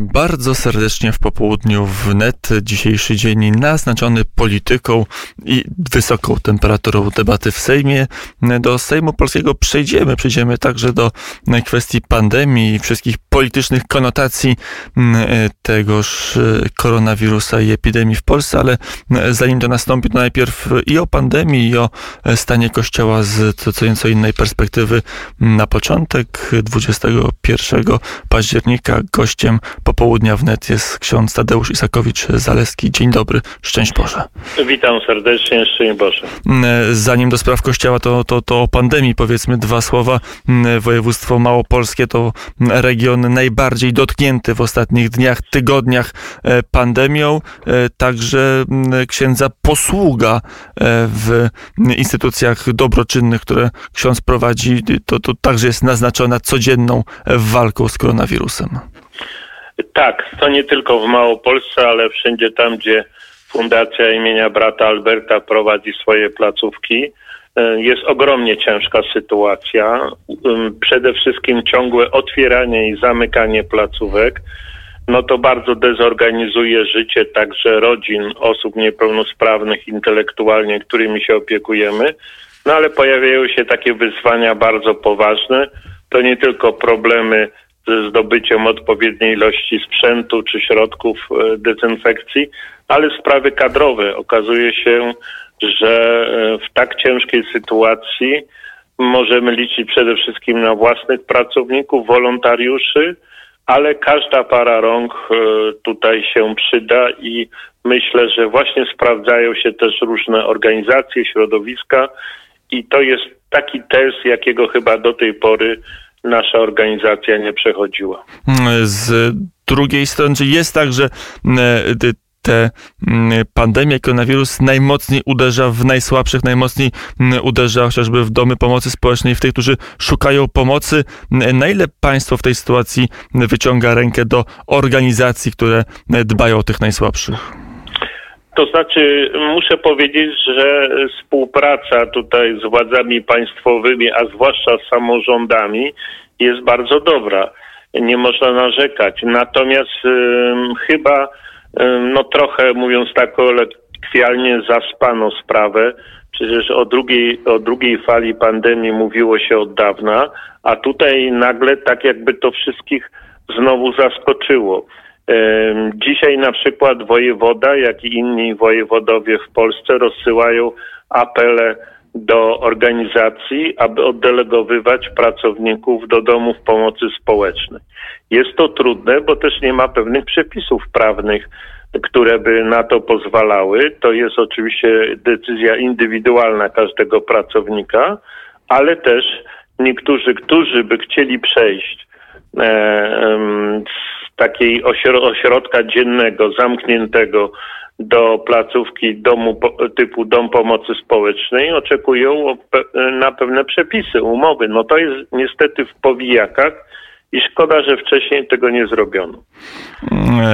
bardzo serdecznie w popołudniu wnet. Dzisiejszy dzień naznaczony polityką i wysoką temperaturą debaty w Sejmie. Do Sejmu Polskiego przejdziemy. Przejdziemy także do kwestii pandemii i wszystkich politycznych konotacji tegoż koronawirusa i epidemii w Polsce, ale zanim to nastąpi, to najpierw i o pandemii, i o stanie Kościoła z co nieco innej perspektywy. Na początek 21 października gościem popołudnia wnet jest ksiądz Tadeusz Isakowicz-Zaleski. Dzień dobry, szczęść Boże. Witam serdecznie, szczęść Boże. Mm, zanim do spraw Kościoła, to, to, to o pandemii powiedzmy dwa słowa. Mm, województwo małopolskie to region najbardziej dotknięty w ostatnich dniach, tygodniach e, pandemią. E, także mm, księdza posługa e, w instytucjach dobroczynnych, które ksiądz prowadzi, to, to także jest naznaczona codzienną walką z koronawirusem. Tak, to nie tylko w Małopolsce, ale wszędzie tam, gdzie Fundacja imienia brata Alberta prowadzi swoje placówki. E, jest ogromnie ciężka sytuacja. Przede wszystkim ciągłe otwieranie i zamykanie placówek. No to bardzo dezorganizuje życie także rodzin osób niepełnosprawnych intelektualnie, którymi się opiekujemy. No ale pojawiają się takie wyzwania bardzo poważne. To nie tylko problemy ze zdobyciem odpowiedniej ilości sprzętu czy środków e, dezynfekcji, ale sprawy kadrowe. Okazuje się, że e, w tak ciężkiej sytuacji możemy liczyć przede wszystkim na własnych pracowników, wolontariuszy, ale każda para rąk e, tutaj się przyda i myślę, że właśnie sprawdzają się też różne organizacje, środowiska i to jest taki test, jakiego chyba do tej pory nasza organizacja nie przechodziła. Z drugiej strony, czy jest tak, że te pandemia, koronawirus najmocniej uderza w najsłabszych, najmocniej uderza chociażby w domy pomocy społecznej, w tych, którzy szukają pomocy. Na ile państwo w tej sytuacji wyciąga rękę do organizacji, które dbają o tych najsłabszych? To znaczy, muszę powiedzieć, że współpraca tutaj z władzami państwowymi, a zwłaszcza z samorządami, jest bardzo dobra. Nie można narzekać. Natomiast y, chyba, y, no trochę mówiąc tak kolekwialnie, zaspano sprawę. Przecież o drugiej, o drugiej fali pandemii mówiło się od dawna, a tutaj nagle tak jakby to wszystkich znowu zaskoczyło. Dzisiaj na przykład wojewoda, jak i inni wojewodowie w Polsce rozsyłają apele do organizacji, aby oddelegowywać pracowników do domów pomocy społecznej. Jest to trudne, bo też nie ma pewnych przepisów prawnych, które by na to pozwalały. To jest oczywiście decyzja indywidualna każdego pracownika, ale też niektórzy, którzy by chcieli przejść e, takiej ośrodka dziennego, zamkniętego do placówki domu typu dom pomocy społecznej oczekują na pewne przepisy, umowy. No to jest niestety w powijakach i szkoda, że wcześniej tego nie zrobiono.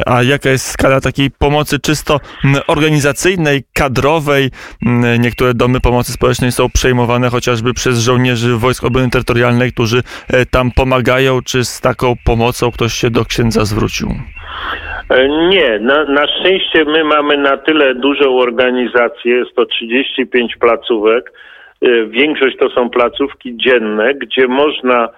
A jaka jest skala takiej pomocy czysto organizacyjnej, kadrowej? Niektóre domy pomocy społecznej są przejmowane chociażby przez żołnierzy Wojsk Obrony Terytorialnej, którzy e, tam pomagają. Czy z taką pomocą ktoś się do księdza zwrócił? E, nie, na, na szczęście my mamy na tyle dużą organizację, jest to 35 placówek. E, większość to są placówki dzienne, gdzie można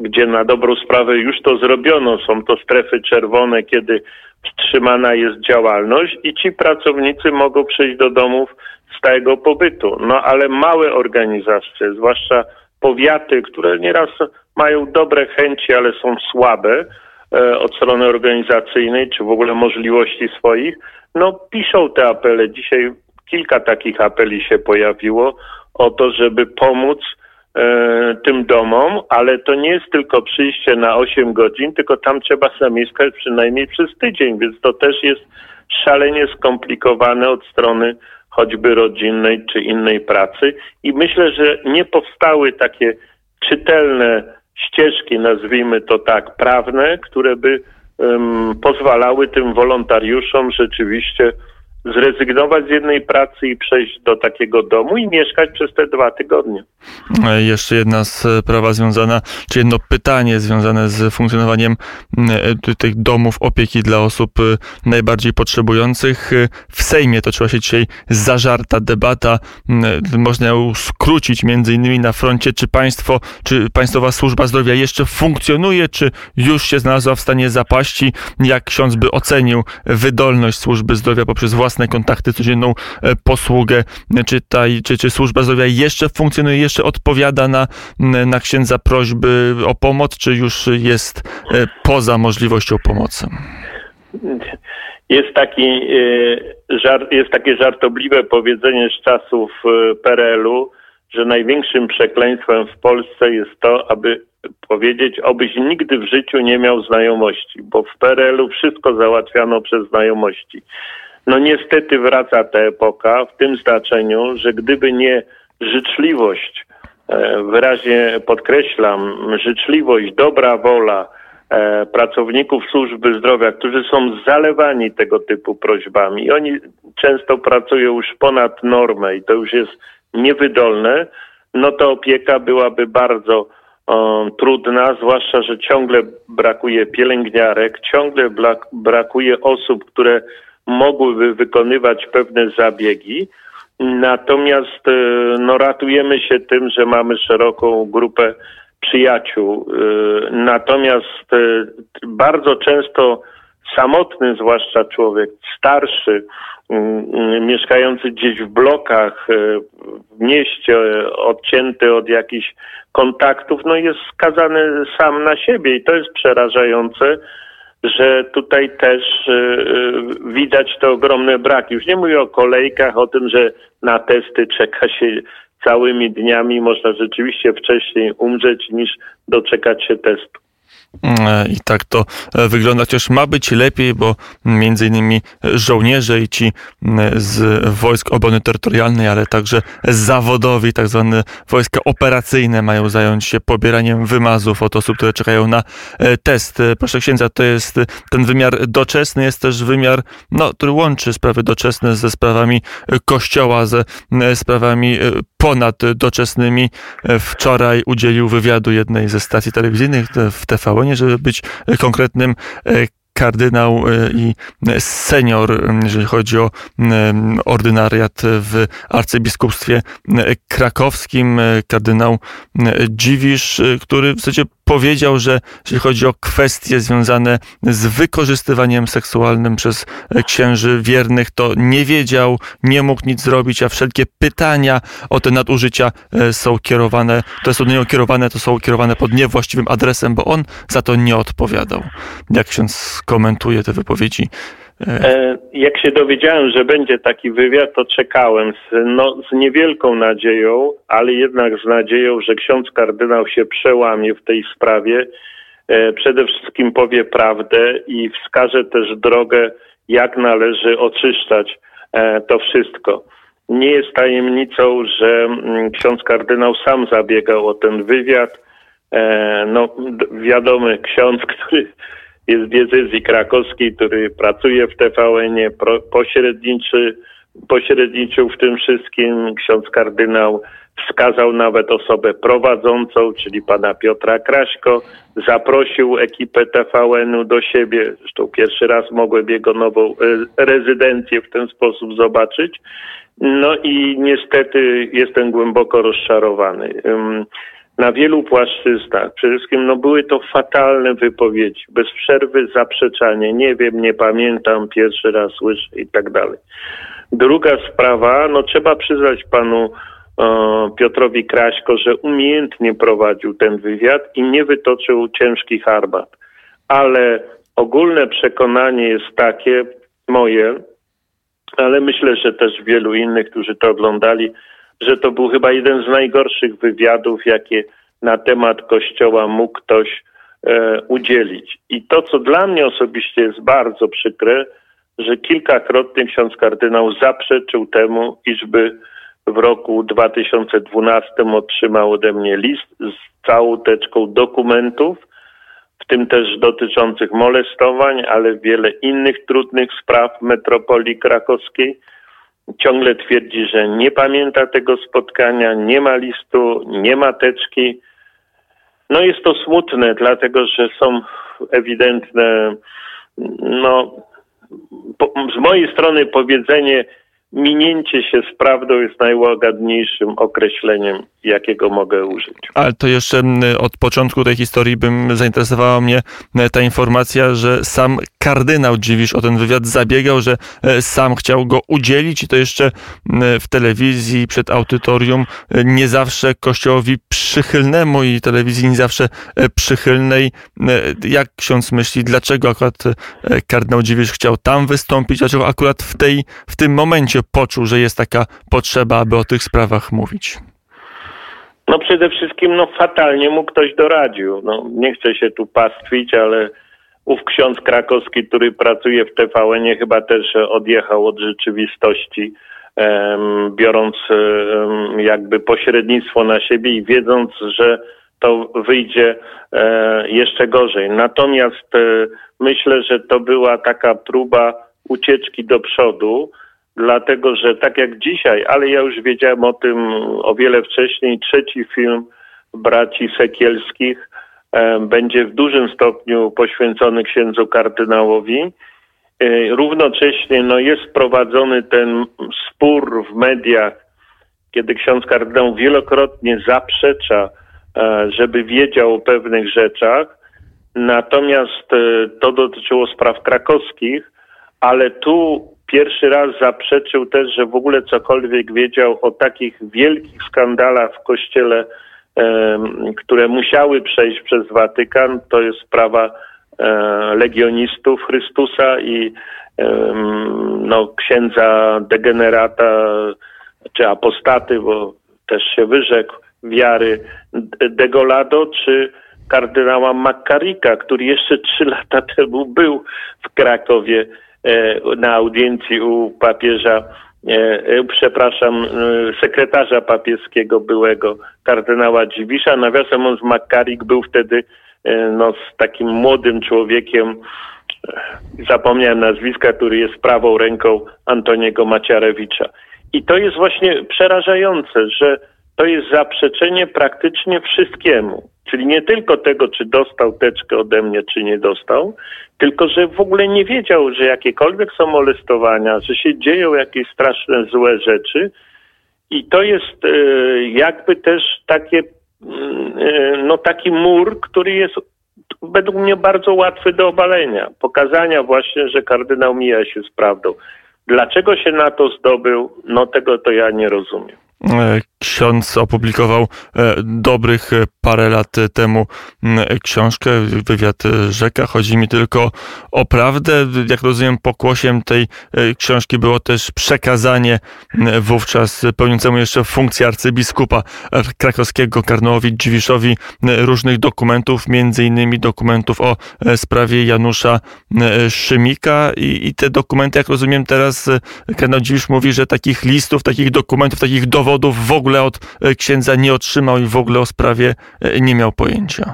gdzie na dobrą sprawę już to zrobiono. Są to strefy czerwone, kiedy wstrzymana jest działalność i ci pracownicy mogą przejść do domów stałego pobytu. No ale małe organizacje, zwłaszcza powiaty, które nieraz mają dobre chęci, ale są słabe e, od strony organizacyjnej, czy w ogóle możliwości swoich, no piszą te apele. Dzisiaj kilka takich apeli się pojawiło o to, żeby pomóc tym domom, ale to nie jest tylko przyjście na 8 godzin, tylko tam trzeba zamieszkać przynajmniej przez tydzień, więc to też jest szalenie skomplikowane od strony choćby rodzinnej czy innej pracy. I myślę, że nie powstały takie czytelne ścieżki, nazwijmy to tak, prawne, które by um, pozwalały tym wolontariuszom rzeczywiście zrezygnować z jednej pracy i przejść do takiego domu i mieszkać przez te dwa tygodnie. E, jeszcze jedna sprawa związana, czy jedno pytanie związane z funkcjonowaniem e, tych domów opieki dla osób e, najbardziej potrzebujących. W Sejmie toczyła się dzisiaj zażarta debata. Można ją skrócić między innymi na froncie, czy państwo, czy Państwowa Służba Zdrowia jeszcze funkcjonuje, czy już się znalazła w stanie zapaści. Jak ksiądz by ocenił wydolność służby zdrowia poprzez własne kontakty, codzienną posługę, czy, ta, czy, czy służba zdrowia jeszcze funkcjonuje, jeszcze odpowiada na, na księdza prośby o pomoc, czy już jest e, poza możliwością pomocy? Jest, taki, e, jest takie żartobliwe powiedzenie z czasów e, PRL-u, że największym przekleństwem w Polsce jest to, aby powiedzieć, obyś nigdy w życiu nie miał znajomości, bo w PRL-u wszystko załatwiano przez znajomości. No niestety wraca ta epoka w tym znaczeniu, że gdyby nie życzliwość, e, wyraźnie podkreślam, życzliwość, dobra wola e, pracowników służby zdrowia, którzy są zalewani tego typu prośbami i oni często pracują już ponad normę i to już jest niewydolne, no to opieka byłaby bardzo trudna, zwłaszcza, że ciągle brakuje pielęgniarek, ciągle brakuje osób, które mogłyby wykonywać pewne zabiegi. Natomiast e, no, ratujemy się tym, że mamy szeroką grupę przyjaciół. E, natomiast e, bardzo często samotny, zwłaszcza człowiek starszy, mieszkający gdzieś w blokach, w mieście, odcięty od jakichś kontaktów, no jest skazany sam na siebie i to jest przerażające że tutaj też y, y, widać te ogromne braki. Już nie mówię o kolejkach, o tym, że na testy czeka się całymi dniami, można rzeczywiście wcześniej umrzeć niż doczekać się testu. E, I tak to e, wygląda, chociaż ma być lepiej, bo między innymi żołnierze i ci z wojsk obrony terytorialnej, ale także zawodowi, tak zwane wojska operacyjne mają zająć się pobieraniem wymazów od osób, które czekają na e, test. Proszę księdza, to jest ten wymiar doczesny, jest też wymiar, no, który łączy sprawy doczesne ze sprawami kościoła, ze sprawami ponad doczesnymi. Wczoraj udzielił wywiadu jednej ze stacji telewizyjnych w TVN, żeby być konkretnym e, kardynał e, i senior, jeżeli chodzi o ordynariat w arcybiskupstwie krakowskim, kardynał Dziwisz, który w zasadzie powiedział, że jeśli chodzi o kwestie związane z wykorzystywaniem seksualnym przez księży wiernych, to nie wiedział, nie mógł nic zrobić, a wszelkie pytania o te nadużycia e, są kierowane, to są do kierowane, to są kierowane pod niewłaściwym adresem, bo on za to nie odpowiadał. Jak ksiądz komentuje te wypowiedzi E, jak się dowiedziałem, że będzie taki wywiad, to czekałem z, no, z niewielką nadzieją, ale jednak z nadzieją, że ksiądz kardynał się przełamie w tej sprawie. E, przede wszystkim powie prawdę i wskaże też drogę, jak należy oczyszczać e, to wszystko. Nie jest tajemnicą, że mm, ksiądz kardynał sam zabiegał o ten wywiad. No, wiadomy ksiądz, który jest diecezji krakowskiej, który pracuje w TVN-ie, pośredniczy, pośredniczył w tym wszystkim. Ksiądz kardynał wskazał nawet osobę prowadzącą, czyli pana Piotra Kraśko, zaprosił ekipę TVN-u do siebie. Zresztą pierwszy raz mogłem jego nową e, rezydencję w ten sposób zobaczyć. No i niestety jestem głęboko rozczarowany na wielu płaszczyznach. Przede wszystkim no, były to fatalne wypowiedzi, bez przerwy zaprzeczanie, nie wiem, nie pamiętam, pierwszy raz słyszę i tak dalej. Druga sprawa, no trzeba przyznać panu e, Piotrowi Kraśko, że umiejętnie prowadził ten wywiad i nie wytoczył ciężkich armat. Ale ogólne przekonanie jest takie, moje, ale myślę, że też wielu innych, którzy to oglądali, że to był chyba jeden z najgorszych wywiadów, jakie na temat Kościoła mógł ktoś e, udzielić. I to, co dla mnie osobiście jest bardzo przykre, że kilkakrotnie ksiądz kardynał zaprzeczył temu, iżby w roku 2012 otrzymał ode mnie list z całą teczką dokumentów, w tym też dotyczących molestowań, ale wiele innych trudnych spraw metropolii krakowskiej. Ciągle twierdzi, że nie pamięta tego spotkania, nie ma listu, nie ma teczki. No jest to smutne, dlatego że są ewidentne, no, po, z mojej strony powiedzenie minięcie się z prawdą jest najłagodniejszym określeniem, jakiego mogę użyć. Ale to jeszcze od początku tej historii bym zainteresowała mnie ta informacja, że sam kardynał Dziwisz o ten wywiad zabiegał, że e, sam chciał go udzielić i to jeszcze w telewizji przed audytorium e, nie zawsze kościołowi przychylnemu i telewizji nie zawsze e, przychylnej. Jak ksiądz myśli, dlaczego akurat kardynał Dziwisz chciał tam wystąpić, dlaczego akurat w, tej, w tym momencie poczuł, że jest taka potrzeba, aby o tych sprawach mówić? No przede wszystkim no fatalnie mu ktoś doradził. No, nie chcę się tu pastwić, ale ów ksiądz krakowski, który pracuje w tvn chyba też odjechał od rzeczywistości, biorąc jakby pośrednictwo na siebie i wiedząc, że to wyjdzie e, jeszcze gorzej. Natomiast e, myślę, że to była taka próba ucieczki do przodu, dlatego że tak jak dzisiaj, ale ja już wiedziałem o tym o wiele wcześniej, trzeci film braci Sekielskich e, będzie w dużym stopniu poświęcony księdzu kardynałowi. E, równocześnie no, jest prowadzony ten spór w mediach, kiedy ksiądz kardynał wielokrotnie zaprzecza, e, żeby wiedział o pewnych rzeczach. Natomiast to dotyczyło spraw krakowskich, ale tu pierwszy raz zaprzeczył też, że w ogóle cokolwiek wiedział o takich wielkich skandalach w kościele, które musiały przejść przez Watykan. To jest sprawa e, legionistów Chrystusa i no, księdza degenerata czy apostaty, bo też się wyrzekł wiary Degolado, czy kardynała Makarika, który jeszcze trzy lata temu był w Krakowie na audiencji u papieża, e, e, przepraszam, sekretarza papieskiego byłego kardynała Dziwisza. Nawiasem mówiąc, Makarik był wtedy no, z takim młodym człowiekiem, zapomniałem nazwiska, który jest prawą ręką Antoniego Maciarewicza. I to jest właśnie przerażające, że to jest zaprzeczenie praktycznie wszystkiemu. Czyli nie tylko tego, czy dostał teczkę ode mnie, czy nie dostał, tylko że w ogóle nie wiedział, że jakiekolwiek są molestowania, że się dzieją jakieś straszne, złe rzeczy. I to jest e, jakby też takie, mm, e, no taki mur, który jest według mnie bardzo łatwy do obalenia. Pokazania właśnie, że kardynał mija się z prawdą. Dlaczego się na to zdobył, no tego to ja nie rozumiem. E, ksiądz opublikował e, dobrych e, parę lat temu książkę, wywiad Rzeka. Chodzi mi tylko o prawdę. Jak rozumiem, pokłosiem tej książki było też przekazanie wówczas pełniącemu jeszcze funkcję arcybiskupa krakowskiego kardynałowi Dziwiszowi różnych dokumentów, między innymi dokumentów o sprawie Janusza Szymika i, i te dokumenty, jak rozumiem teraz kardynał Dziwisz mówi, że takich listów, takich dokumentów, takich dowodów dowodów w ogóle od e, księdza nie otrzymał i w ogóle o sprawie e, nie miał pojęcia.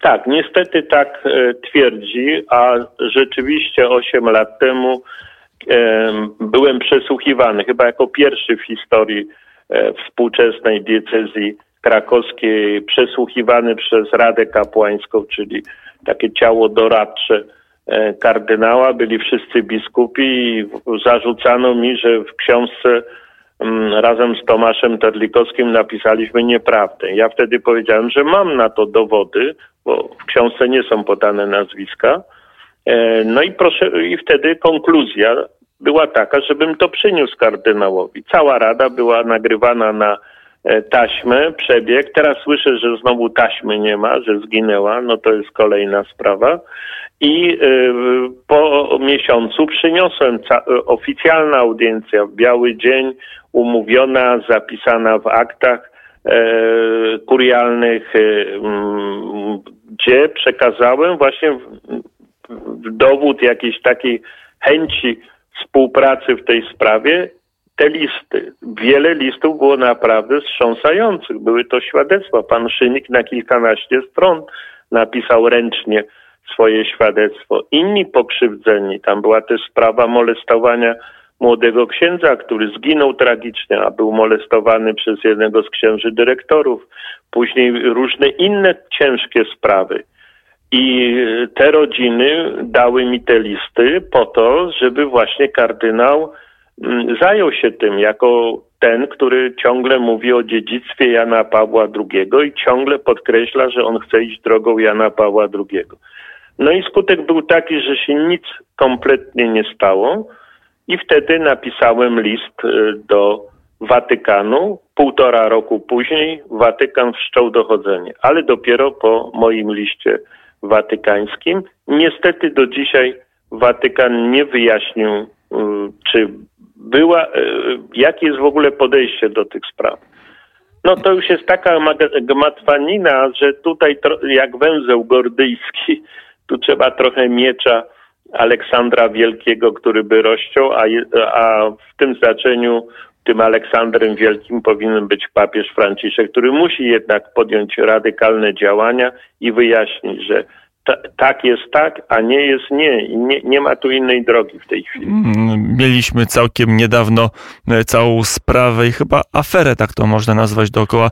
Tak, niestety tak e, twierdzi, a rzeczywiście 8 lat temu byłem przesłuchiwany, chyba jako pierwszy w historii współczesnej diecezji krakowskiej, przesłuchiwany przez Radę Kapłańską, czyli takie ciało doradcze kardynała. Byli wszyscy biskupi i zarzucano mi, że w książce razem z Tomaszem Terlikowskim napisaliśmy nieprawdę. Ja wtedy powiedziałem, że mam na to dowody, bo w książce nie są podane nazwiska. E, no i proszę, i wtedy konkluzja była taka, żebym to przyniósł kardynałowi. Cała rada była nagrywana na e, taśmę, przebieg. Teraz słyszę, że znowu taśmy nie ma, że zginęła, no to jest kolejna sprawa. I y, po miesiącu przyniosłem y, oficjalna audiencja w biały dzień, umówiona, zapisana w aktach e, kurialnych, e, gdzie przekazałem właśnie dowód jakiejś takiej chęci współpracy w tej sprawie te listy. Wiele listów było naprawdę wstrząsających. Były to świadectwa. Pan Szynik na kilkanaście stron napisał ręcznie swoje świadectwo. Inni pokrzywdzeni, tam była też sprawa molestowania młodego księdza, który zginął tragicznie, a był molestowany przez jednego z księży dyrektorów. Później różne inne ciężkie sprawy. I te rodziny dały mi te listy po to, żeby właśnie kardynał mm, zajął się tym jako ten, który ciągle mówi o dziedzictwie Jana Pawła II i ciągle podkreśla, że on chce iść drogą Jana Pawła II. No i skutek był taki, że się nic kompletnie nie stało i wtedy napisałem list y, do Watykanu. Półtora roku później Watykan wszczął dochodzenie, ale dopiero po moim liście watykańskim. Niestety do dzisiaj Watykan nie wyjaśnił, y, czy była, y, jakie jest w ogóle podejście do tych spraw. No to już jest taka gmatwanina, że tutaj jak węzeł gordyjski, tu trzeba trochę miecza Aleksandra Wielkiego, który by rozciął, a, a w tym znaczeniu tym Aleksandrem Wielkim powinien być papież Franciszek, który musi jednak podjąć radykalne działania i wyjaśnić, że tak jest tak, a nie jest nie. Nie, nie ma tu innej drogi w tej chwili. Mm, mieliśmy całkiem niedawno e, całą sprawę i chyba aferę, tak to można nazwać, dookoła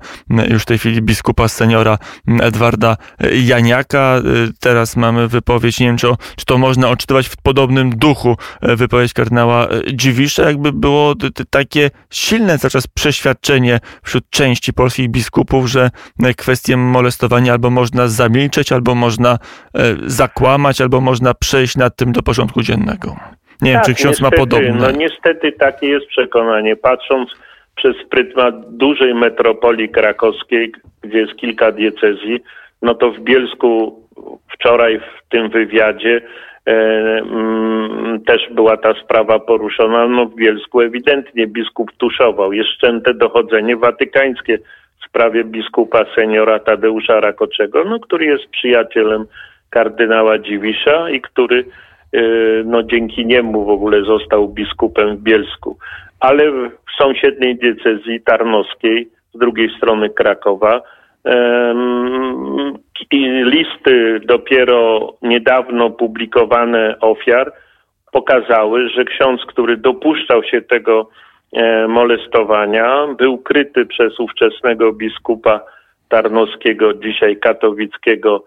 już w tej chwili biskupa seniora Edwarda e, Janiaka. E, teraz mamy wypowiedź, nie wiem czy, czy to można odczytywać w podobnym duchu, wypowiedź kardynała Dziwisza, jakby było takie silne cały czas przeświadczenie wśród części polskich biskupów, że kwestię molestowania albo można zamilczeć, albo można E, zakłamać, albo można przejść nad tym do porządku dziennego. Nie tak, wiem, czy ksiądz niestety, ma podobne. No niestety takie jest przekonanie. Patrząc przez pryzmat dużej metropolii krakowskiej, gdzie jest kilka diecezji, no to w Bielsku wczoraj w tym wywiadzie e, mm, też była ta sprawa poruszona. No w Bielsku ewidentnie biskup tuszował. Jest szczęte dochodzenie watykańskie w sprawie biskupa seniora Tadeusza Rakoczego, no, który jest przyjacielem kardynała Dziwisza i który y, no, dzięki niemu w ogóle został biskupem w Bielsku. Ale w sąsiedniej diecezji tarnowskiej, z drugiej strony Krakowa, listy dopiero niedawno publikowane ofiar pokazały, że ksiądz, który dopuszczał się tego e, molestowania, był kryty przez ówczesnego biskupa tarnowskiego, dzisiaj katowickiego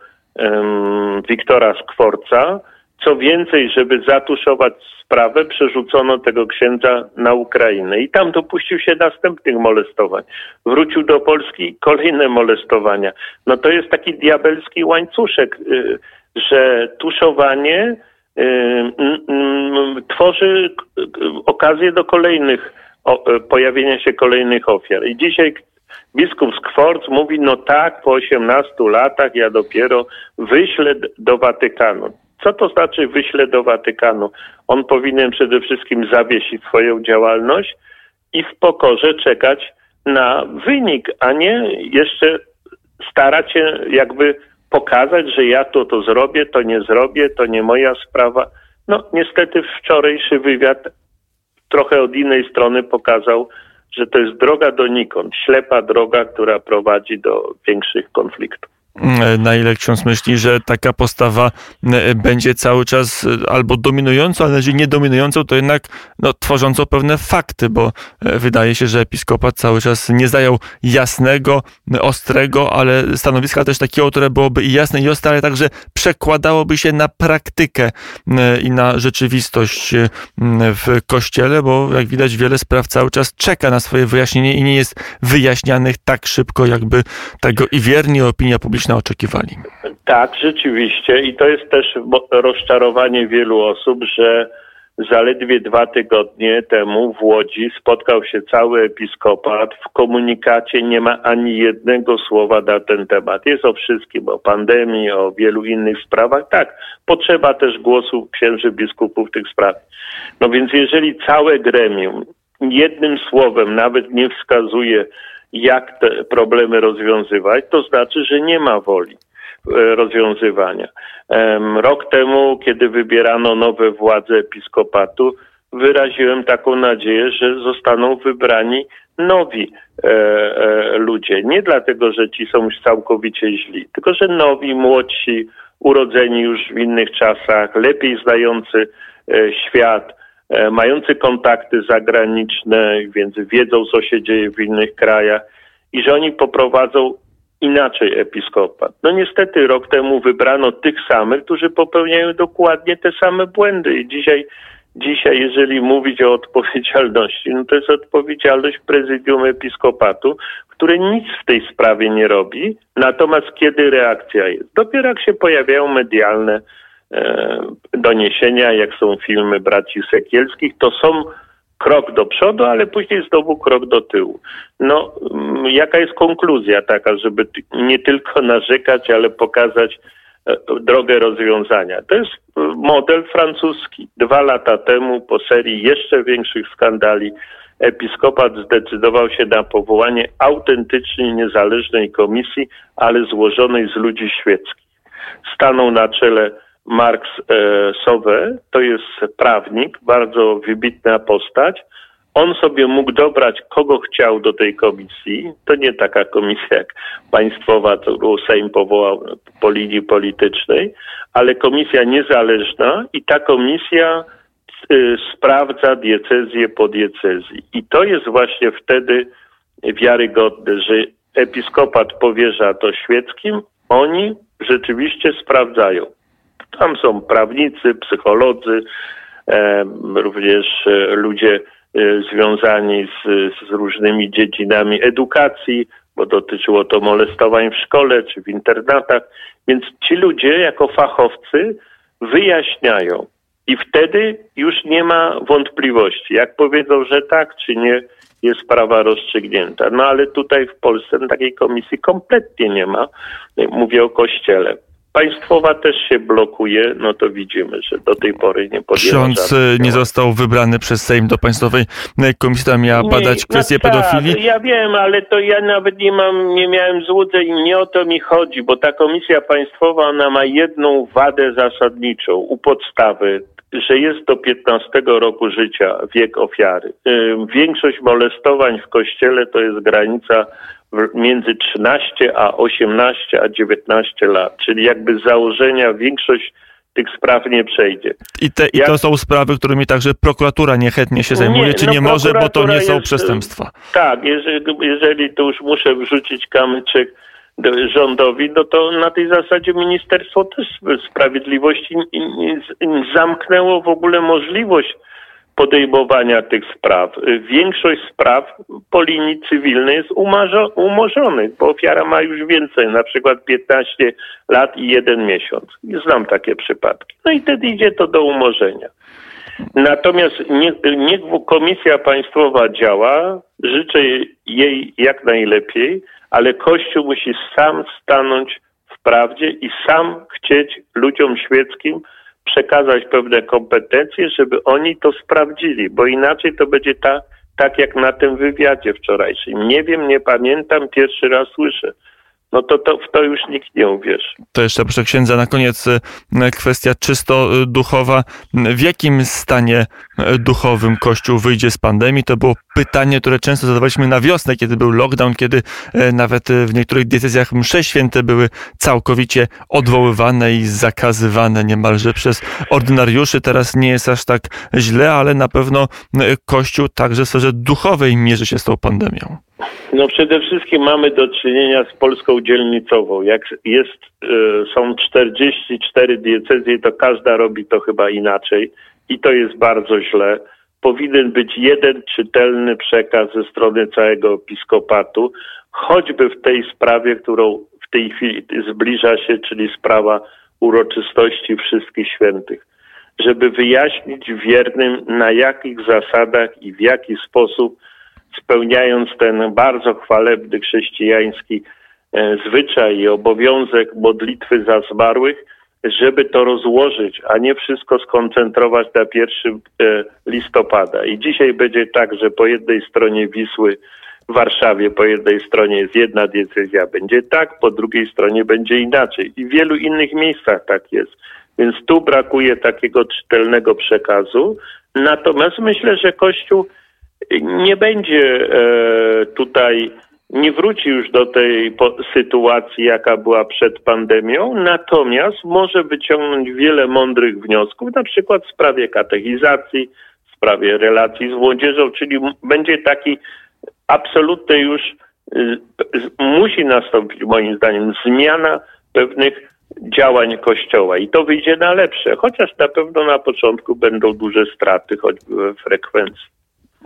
Wiktora Skworca. Co więcej, żeby zatuszować sprawę, przerzucono tego księdza na Ukrainę i tam dopuścił się następnych molestowań. Wrócił do Polski kolejne molestowania. No to jest taki diabelski łańcuszek, y, że tuszowanie y, tworzy okazję do kolejnych, pojawienia się kolejnych ofiar. I dzisiaj Biskup Skworc mówi, no tak, po 18 latach ja dopiero wyślę do Watykanu. Co to znaczy wyślę do Watykanu? On powinien przede wszystkim zawiesić swoją działalność i w pokorze czekać na wynik, a nie jeszcze starać się jakby pokazać, że ja to to zrobię, to nie zrobię, to nie moja sprawa. No niestety wczorajszy wywiad trochę od innej strony pokazał, że to jest droga donikąd, ślepa droga, która prowadzi do większych konfliktów. Na ile ksiądz myśli, że taka postawa e, będzie cały czas e, albo dominującą, ale jeżeli nie dominującą, to jednak no, tworzącą pewne fakty, bo e, wydaje się, że episkopat cały czas nie zajął jasnego, ostrego, ale stanowiska też takiego, które byłoby i jasne, i ostre, ale także przekładałoby się na praktykę i na rzeczywistość w kościele, bo jak widać, wiele spraw cały czas czeka na swoje wyjaśnienie i nie jest wyjaśnianych tak szybko, jakby tego i wierni opinia publiczna oczekiwali. Tak, rzeczywiście. I to jest też rozczarowanie wielu osób, że zaledwie dwa tygodnie temu w Łodzi spotkał się cały episkopat. W komunikacie nie ma ani jednego słowa na ten temat. Jest o wszystkim, o pandemii, o wielu innych sprawach. Tak, potrzeba też głosu księży biskupów w tych sprawach. No więc jeżeli całe gremium jednym słowem nawet nie wskazuje jak te problemy rozwiązywać, to znaczy, że nie ma woli e, rozwiązywania. Rok temu, kiedy wybierano nowe władze episkopatu, wyraziłem taką nadzieję, że zostaną wybrani nowi e, e, ludzie. Nie dlatego, że ci są już całkowicie źli, tylko że nowi, młodsi, urodzeni już w innych czasach, lepiej znający świat, mający kontakty zagraniczne, więc wiedzą, co się dzieje w innych krajach i że oni poprowadzą inaczej episkopat. No niestety rok temu wybrano tych samych, którzy popełniają dokładnie te same błędy i dzisiaj Dzisiaj, jeżeli mówić o odpowiedzialności, no to jest odpowiedzialność prezydium episkopatu, które nic w tej sprawie nie robi. Natomiast kiedy reakcja jest? Dopiero jak się pojawiają medialne e, doniesienia, jak są filmy braci Sekielskich, to są krok do przodu, ale później znowu krok do tyłu. No, mm, jaka jest konkluzja taka, żeby nie tylko narzekać, ale pokazać e, drogę rozwiązania? To jest e, model francuski. Dwa lata temu, po serii jeszcze większych skandali, episkopat zdecydował się na powołanie autentycznie niezależnej komisji, ale złożonej z ludzi świeckich. Stanął na czele Marx e, Sowe, to jest prawnik, bardzo wybitna postać. On sobie mógł dobrać, kogo chciał do tej komisji. To nie taka komisja jak państwowa, którą Sejm powołał po linii politycznej, ale komisja niezależna i ta komisja y, sprawdza diecezję po diecezji. I to jest właśnie wtedy wiarygodne, że episkopat powierza to świeckim, oni rzeczywiście sprawdzają. Tam są prawnicy, psycholodzy, e, również e, ludzie e, związani z, z różnymi dziedzinami edukacji, bo dotyczyło to molestowań w szkole czy w internatach. Więc ci ludzie jako fachowcy wyjaśniają. I wtedy już nie ma wątpliwości. Jak powiedzą, że tak czy nie, jest sprawa rozstrzygnięta. No ale tutaj w Polsce takiej komisji kompletnie nie ma. Mówię o Kościele. Państwowa też się blokuje, no to widzimy, że do tej pory nie podjęła Ksiądz y, nie został wybrany przez Sejm do Państwowej Komisji, która miała badać nie, kwestię no tak, pedofilii. Ja wiem, ale to ja nawet nie mam, nie miałem złudzeń, nie o to mi chodzi, bo ta Komisja Państwowa, ona ma jedną wadę zasadniczą u podstawy, że jest do 15 roku życia wiek ofiary. Y, większość molestowań w kościele to jest granica między 13 a 18 a 19 lat, czyli jakby z założenia większość tych spraw nie przejdzie. I, te, Jak... I to są sprawy, którymi także prokuratura niechętnie się zajmuje, nie, czy no nie może, bo to nie są jest, przestępstwa? Tak, jeżeli, jeżeli to już muszę wrzucić kamyczek rządowi, no to na tej zasadzie Ministerstwo też Sprawiedliwości zamknęło w ogóle możliwość podejmowania tych spraw. Większość spraw po linii cywilnej jest umorzonych, bo ofiara ma już więcej, na przykład 15 lat i jeden miesiąc. Znam takie przypadki. No i wtedy idzie to do umorzenia. Natomiast niech, niech Komisja Państwowa działa, życzę jej jak najlepiej, ale Kościół musi sam stanąć w prawdzie i sam chcieć ludziom świeckim przekazać pewne kompetencje, żeby oni to sprawdzili, bo inaczej to będzie ta, tak jak na tym wywiadzie wczorajszym. Nie wiem, nie pamiętam, pierwszy raz słyszę no to, to w to już nikt nie uwierzy. To jeszcze proszę księdza na koniec e, kwestia czysto e, duchowa. W jakim stanie e, duchowym Kościół wyjdzie z pandemii? To było pytanie, które często zadawaliśmy na wiosnę, kiedy był lockdown, kiedy nawet w niektórych decyzjach msze święte były całkowicie odwoływane i zakazywane niemalże przez ordynariuszy. Teraz nie jest aż tak źle, ale na pewno Kościół także w sferze duchowej mierzy się z tą pandemią. No przede wszystkim mamy do czynienia z Polską dzielnicową. Jak jest, y, są 44 diecezje, to każda robi to chyba inaczej i to jest bardzo źle. Powinien być jeden czytelny przekaz ze strony całego episkopatu, choćby w tej sprawie, którą w tej chwili zbliża się, czyli sprawa uroczystości wszystkich świętych. Żeby wyjaśnić wiernym, na jakich zasadach i w jaki sposób spełniając ten bardzo chwalebny chrześcijański e, zwyczaj i obowiązek modlitwy za zmarłych, żeby to rozłożyć, a nie wszystko skoncentrować na 1 e, listopada. I dzisiaj będzie tak, że po jednej stronie Wisły w Warszawie, po jednej stronie jest jedna decyzja, będzie tak, po drugiej stronie będzie inaczej. I w wielu innych miejscach tak jest. Więc tu brakuje takiego czytelnego przekazu. Natomiast myślę, że Kościół nie będzie e, tutaj, nie wróci już do tej sytuacji, jaka była przed pandemią, natomiast może wyciągnąć wiele mądrych wniosków, na przykład w sprawie katechizacji, w sprawie relacji z młodzieżą, czyli będzie taki absolutny już, y, musi nastąpić moim zdaniem zmiana pewnych działań Kościoła i to wyjdzie na lepsze, chociaż na pewno na początku będą duże straty, choćby we frekwencji.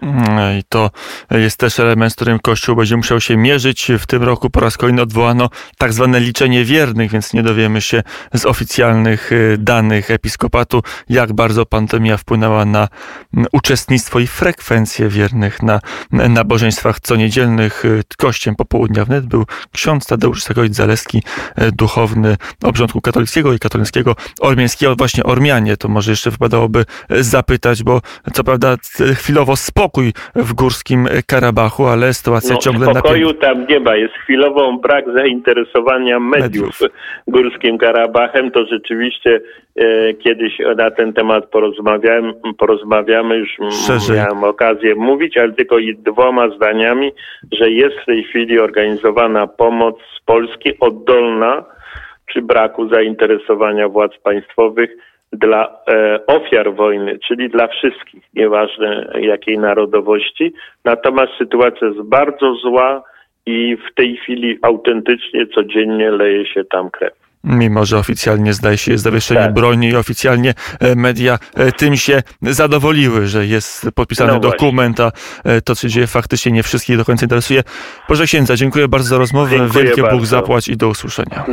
Mm, I to jest też element, z którym Kościół będzie musiał się mierzyć. W tym roku po raz kolejny odwołano tak zwane liczenie wiernych, więc nie dowiemy się z oficjalnych y, danych episkopatu, jak bardzo pandemia wpłynęła na mm, uczestnictwo i frekwencję wiernych na na nabożeństwach coniedzielnych. Y, Gościem popołudnia wnet był ksiądz Tadeusz Sakowicz-Zaleski, y, duchowny obrządku katolickiego i katolickiego ormiańskiego. Właśnie Ormianie, to może jeszcze wypadałoby zapytać, bo co prawda chwilowo spokój w górskim Karabachu, ale sytuacja No, ciągle spokoju tam nie ma. Jest chwilową brak zainteresowania mediów, Mediów. górskim Karabachem. To rzeczywiście e, kiedyś na ten temat porozmawiałem, porozmawiamy, już Szerzej. miałem okazję mówić, ale tylko i dwoma zdaniami, że jest w tej chwili organizowana pomoc z Polski oddolna przy braku zainteresowania władz państwowych dla e, ofiar wojny, czyli dla wszystkich, nieważne jakiej narodowości. Natomiast sytuacja jest bardzo zła i w tej chwili autentycznie codziennie leje się tam krew. Mimo, że oficjalnie zdaje się jest zawieszenie Tak. broni i oficjalnie e, media e, tym się zadowoliły, że jest podpisany No dokument, a to, co się dzieje faktycznie nie wszystkich do końca interesuje. Boże Księdza, dziękuję bardzo za rozmowę. Dziękuję Wielkie Bóg bardzo. zapłać i do usłyszenia.